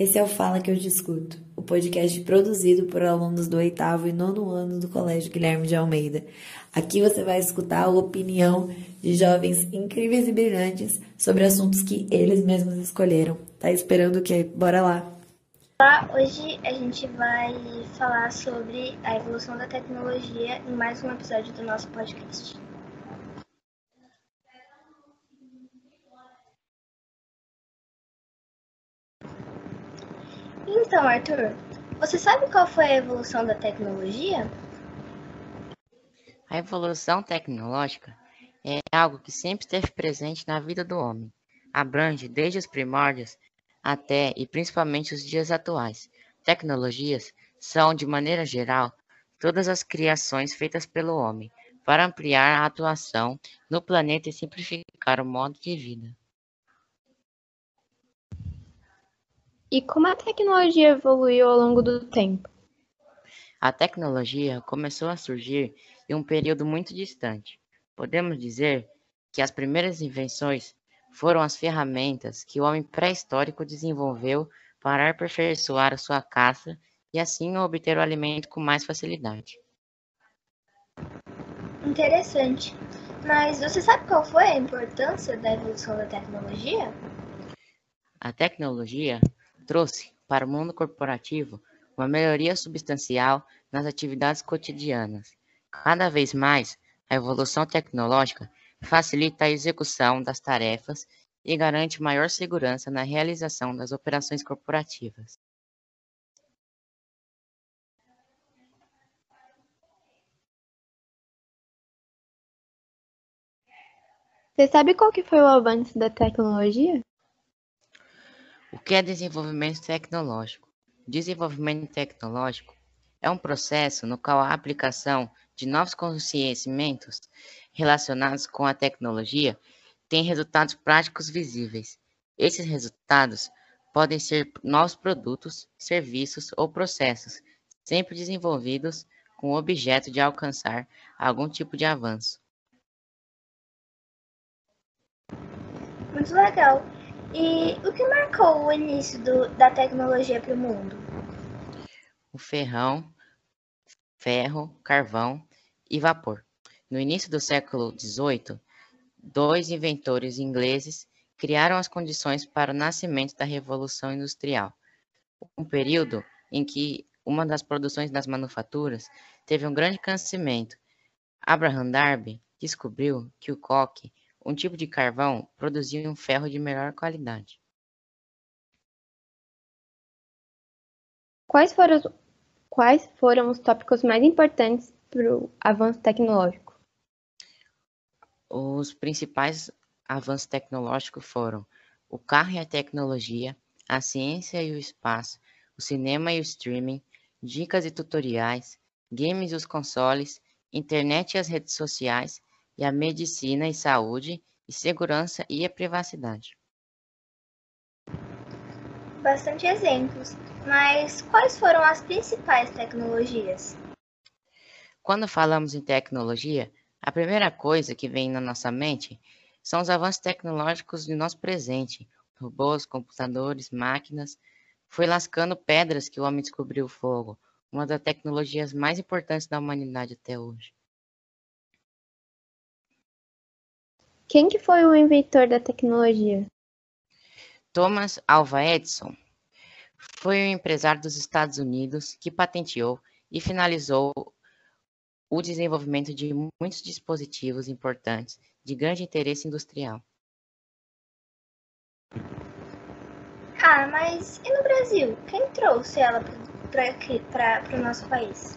Esse é o Fala que eu discuto, podcast produzido por alunos do oitavo e nono ano do Colégio Guilherme de Almeida. Aqui você vai escutar a opinião de jovens incríveis e brilhantes sobre assuntos que eles mesmos escolheram. Tá esperando o quê? Bora lá! Olá, hoje a gente vai falar sobre a evolução da tecnologia em mais um episódio do nosso podcast. Então, Arthur, você sabe qual foi a evolução da tecnologia? A evolução tecnológica é algo que sempre esteve presente na vida do homem. Abrange desde os primórdios até e principalmente os dias atuais. Tecnologias são, de maneira geral, todas as criações feitas pelo homem para ampliar a atuação no planeta e simplificar o modo de vida. E como a tecnologia evoluiu ao longo do tempo? A tecnologia começou a surgir em um período muito distante. Podemos dizer que as primeiras invenções foram as ferramentas que o homem pré-histórico desenvolveu para aperfeiçoar a sua caça e assim obter o alimento com mais facilidade. Interessante. Mas você sabe qual foi a importância da evolução da tecnologia? A tecnologia trouxe para o mundo corporativo uma melhoria substancial nas atividades cotidianas. Cada vez mais, a evolução tecnológica facilita a execução das tarefas e garante maior segurança na realização das operações corporativas. Você sabe qual que foi o avanço da tecnologia? O que é desenvolvimento tecnológico? Desenvolvimento tecnológico é um processo no qual a aplicação de novos conhecimentos relacionados com a tecnologia tem resultados práticos visíveis. Esses resultados podem ser novos produtos, serviços ou processos, sempre desenvolvidos com o objeto de alcançar algum tipo de avanço. Muito legal. E o que marcou o início do, da tecnologia para o mundo? O ferrão, ferro, carvão e vapor. No início do século XVIII, dois inventores ingleses criaram as condições para o nascimento da Revolução Industrial, um período em que uma das produções das manufaturas teve um grande crescimento. Abraham Darby descobriu que o coque um tipo de carvão produzia um ferro de melhor qualidade. Quais foram, os, quais foram os tópicos mais importantes para o avanço tecnológico? Os principais avanços tecnológicos foram o carro e a tecnologia, a ciência e o espaço, o cinema e o streaming, dicas e tutoriais, games e os consoles, internet e as redes sociais e a medicina e saúde, e segurança e a privacidade. Bastante exemplos, mas quais foram as principais tecnologias? Quando falamos em tecnologia, a primeira coisa que vem na nossa mente são os avanços tecnológicos de nosso presente, robôs, computadores, máquinas. Foi lascando pedras que o homem descobriu o fogo, uma das tecnologias mais importantes da humanidade até hoje. Quem que foi o inventor da tecnologia? Thomas Alva Edison foi um empresário dos Estados Unidos que patenteou e finalizou o desenvolvimento de muitos dispositivos importantes de grande interesse industrial. Ah, mas e no Brasil? Quem trouxe ela para o nosso país?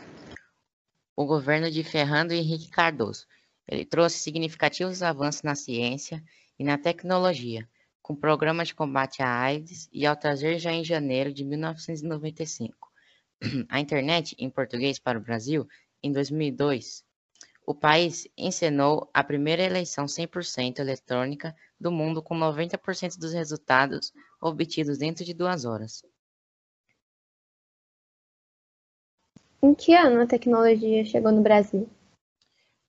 O governo de Fernando Henrique Cardoso, ele trouxe significativos avanços na ciência e na tecnologia, com programas de combate à AIDS e ao trazer já em janeiro de 1995 a internet em português para o Brasil em 2002. O país encenou a primeira eleição 100% eletrônica do mundo com 90% dos resultados obtidos dentro de duas horas. Em que ano a tecnologia chegou no Brasil?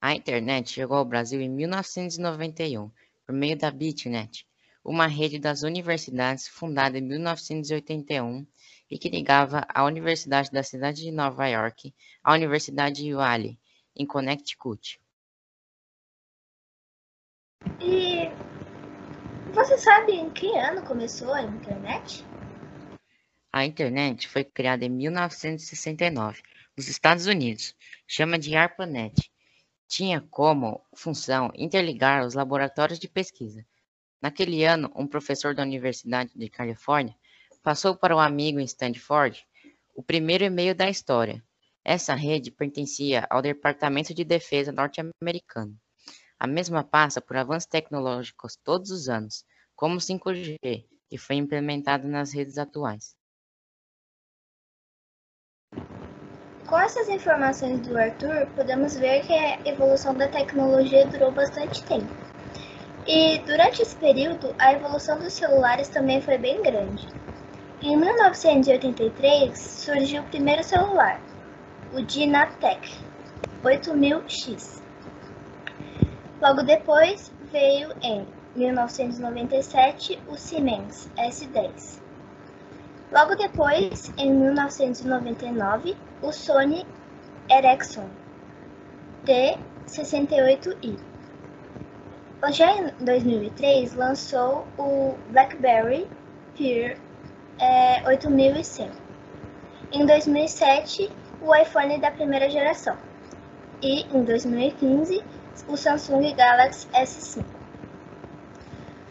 A internet chegou ao Brasil em 1991, por meio da BitNet, uma rede das universidades fundada em 1981 e que ligava a Universidade da Cidade de Nova York à Universidade Yale, em Connecticut. E você sabe em que ano começou a internet? A internet foi criada em 1969 nos Estados Unidos. Chama de ARPANET. Tinha como função interligar os laboratórios de pesquisa. Naquele ano, um professor da Universidade de Califórnia passou para um amigo em Stanford o primeiro e-mail da história. Essa rede pertencia ao Departamento de Defesa norte-americano. A mesma passa por avanços tecnológicos todos os anos, como o 5G, que foi implementado nas redes atuais. Com essas informações do Arthur, podemos ver que a evolução da tecnologia durou bastante tempo. E durante esse período, a evolução dos celulares também foi bem grande. Em 1983 surgiu o primeiro celular, o Dynatec 8000X. Logo depois veio em 1997 o Siemens S10. Logo depois, em 1999, o Sony Ericsson T68i. Já em 2003, lançou o BlackBerry Peer é, 8100. Em 2007, o iPhone da primeira geração. E em 2015, o Samsung Galaxy S5.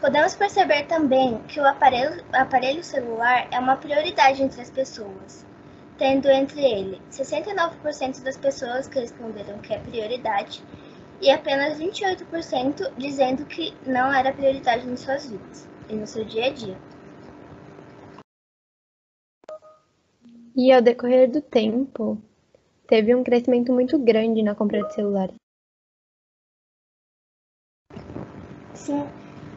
Podemos perceber também que o aparelho, aparelho celular é uma prioridade entre as pessoas, tendo entre ele 69% das pessoas que responderam que é prioridade e apenas 28% dizendo que não era prioridade em suas vidas e no seu dia a dia. E ao decorrer do tempo, teve um crescimento muito grande na compra de celulares. Sim,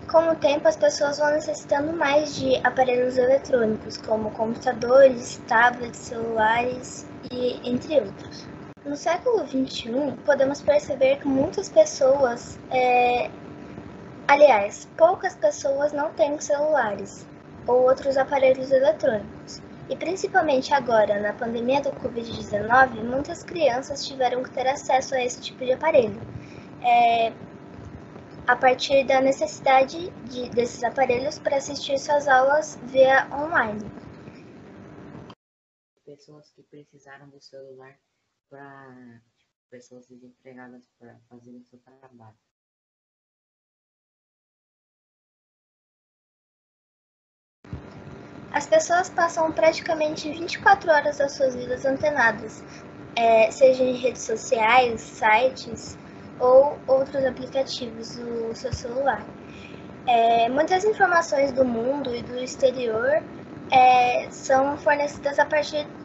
com o tempo, as pessoas vão necessitando mais de aparelhos eletrônicos, como computadores, tablets, celulares e entre outros. No século XXI, podemos perceber que muitas pessoas, é... aliás, poucas pessoas não têm celulares ou outros aparelhos eletrônicos. E principalmente agora, na pandemia do Covid-19, muitas crianças tiveram que ter acesso a esse tipo de aparelho. É, a partir da necessidade de, desses aparelhos para assistir suas aulas via online. Pessoas que precisaram do celular para tipo, pessoas desempregadas para fazer o seu trabalho. As pessoas passam praticamente 24 horas das suas vidas antenadas, é, seja em redes sociais, sites, ou outros aplicativos do seu celular. É, muitas informações do mundo e do exterior é, são fornecidas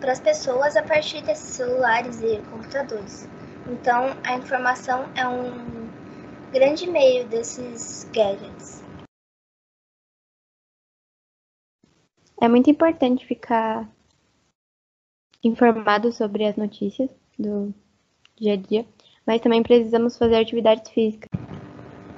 para as pessoas a partir desses celulares e computadores. Então, a informação é um grande meio desses gadgets. É muito importante ficar informado sobre as notícias do dia a dia mas também precisamos fazer atividades físicas.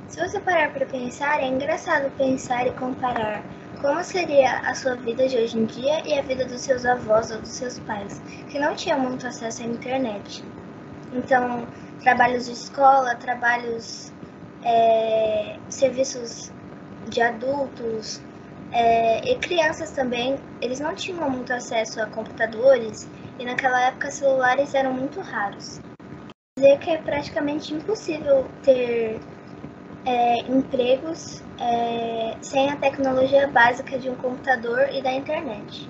Se você parar para pensar, é engraçado pensar e comparar como seria a sua vida de hoje em dia e a vida dos seus avós ou dos seus pais, que não tinham muito acesso à internet. Então, trabalhos de escola, trabalhos, é, serviços de adultos é, e crianças também, eles não tinham muito acesso a computadores e naquela época celulares eram muito raros dizer que é praticamente impossível ter é, empregos é, sem a tecnologia básica de um computador e da internet.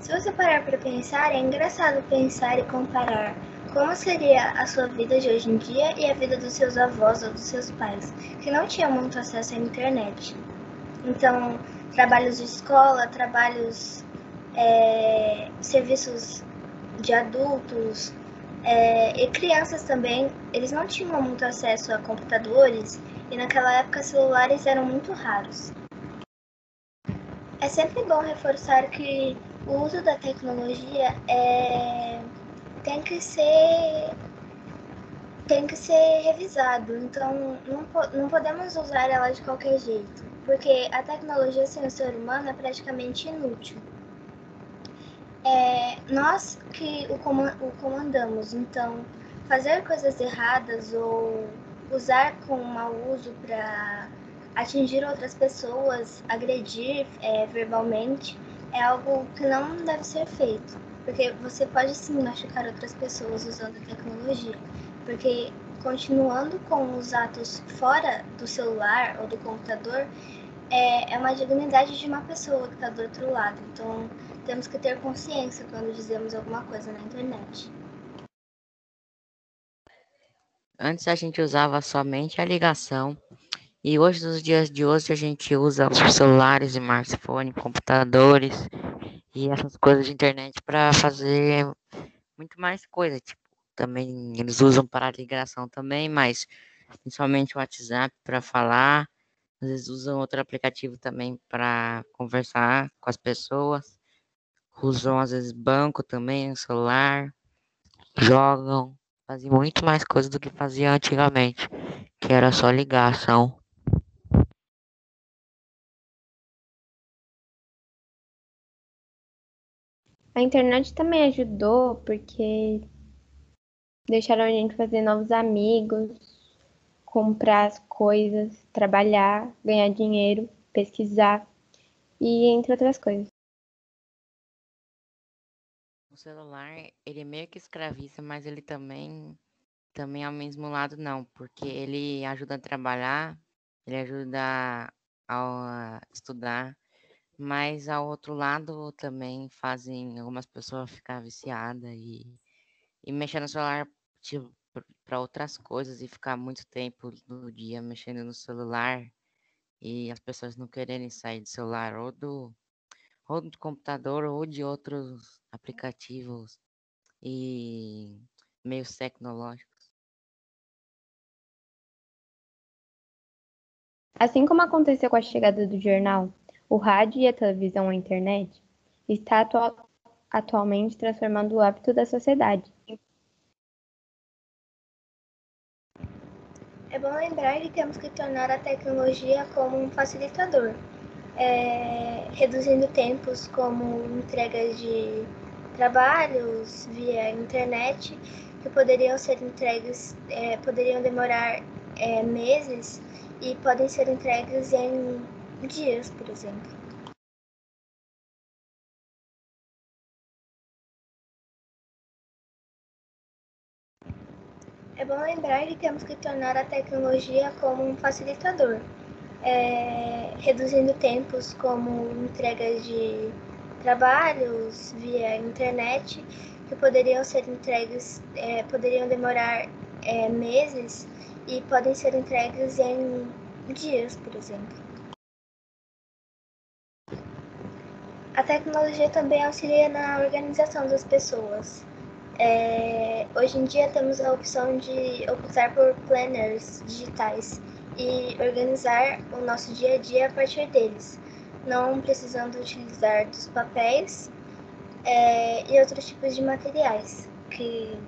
Se você parar para pensar, é engraçado pensar e comparar como seria a sua vida de hoje em dia e a vida dos seus avós ou dos seus pais, que não tinham muito acesso à internet. Então, trabalhos de escola, trabalhos, é, serviços de adultos, É, e crianças também, eles não tinham muito acesso a computadores e naquela época celulares eram muito raros. É sempre bom reforçar que o uso da tecnologia é, tem que ser tem que ser revisado, então não, não podemos usar ela de qualquer jeito, porque a tecnologia sem o ser humano é praticamente inútil. É, nós que o, comandamos, então fazer coisas erradas ou usar com mau uso para atingir outras pessoas, agredir é, verbalmente, é algo que não deve ser feito, porque você pode sim machucar outras pessoas usando a tecnologia, porque continuando com os atos fora do celular ou do computador é, é uma dignidade de uma pessoa que está do outro lado. Então temos que ter consciência quando dizemos alguma coisa na internet. Antes a gente usava somente a ligação e hoje, nos dias de hoje, a gente usa celulares, smartphone, computadores e essas coisas de internet para fazer muito mais coisa. Tipo, também eles usam para ligação também, mas principalmente o WhatsApp para falar. Às vezes usam outro aplicativo também para conversar com as pessoas. Usam às vezes banco também celular. Jogam. Fazem muito mais coisa do que fazia antigamente, que era só ligação. A internet também ajudou porque deixaram a gente fazer novos amigos, comprar as coisas, trabalhar, ganhar dinheiro, pesquisar e entre outras coisas. O celular, ele meio que escraviza, mas ele também também ao mesmo lado não, porque ele ajuda a trabalhar, ele ajuda a estudar, mas ao outro lado também fazem algumas pessoas ficar viciadas e, e mexer no celular tipo, para outras coisas e ficar muito tempo no dia mexendo no celular e as pessoas não quererem sair do celular ou do, ou do computador ou de outros aplicativos e meios tecnológicos. Assim como aconteceu com a chegada do jornal, o rádio e a televisão à internet está atu atualmente transformando o hábito da sociedade. É bom lembrar que temos que tornar a tecnologia como um facilitador, é, reduzindo tempos como entregas de trabalhos via internet que poderiam ser entregues, é, poderiam demorar é, meses e podem ser entregues em dias, por exemplo. É bom lembrar que temos que tornar a tecnologia como um facilitador, é, reduzindo tempos como entregas de trabalhos via internet que poderiam ser entregues, é, poderiam demorar é, meses e podem ser entregues em dias, por exemplo. A tecnologia também auxilia na organização das pessoas. É, hoje em dia temos a opção de optar por planners digitais e organizar o nosso dia a dia a partir deles, não precisando utilizar dos papéis é, e outros tipos de materiais que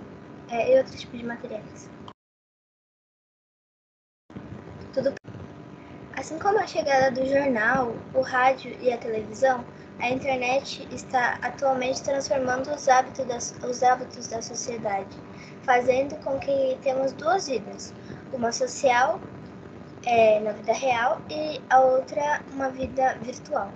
é, e outros tipos de materiais. Tudo assim como a chegada do jornal, o rádio e a televisão, a internet está atualmente transformando os hábitos, das, os hábitos da sociedade, fazendo com que temos duas vidas, uma social, é, na vida real, e a outra uma vida virtual.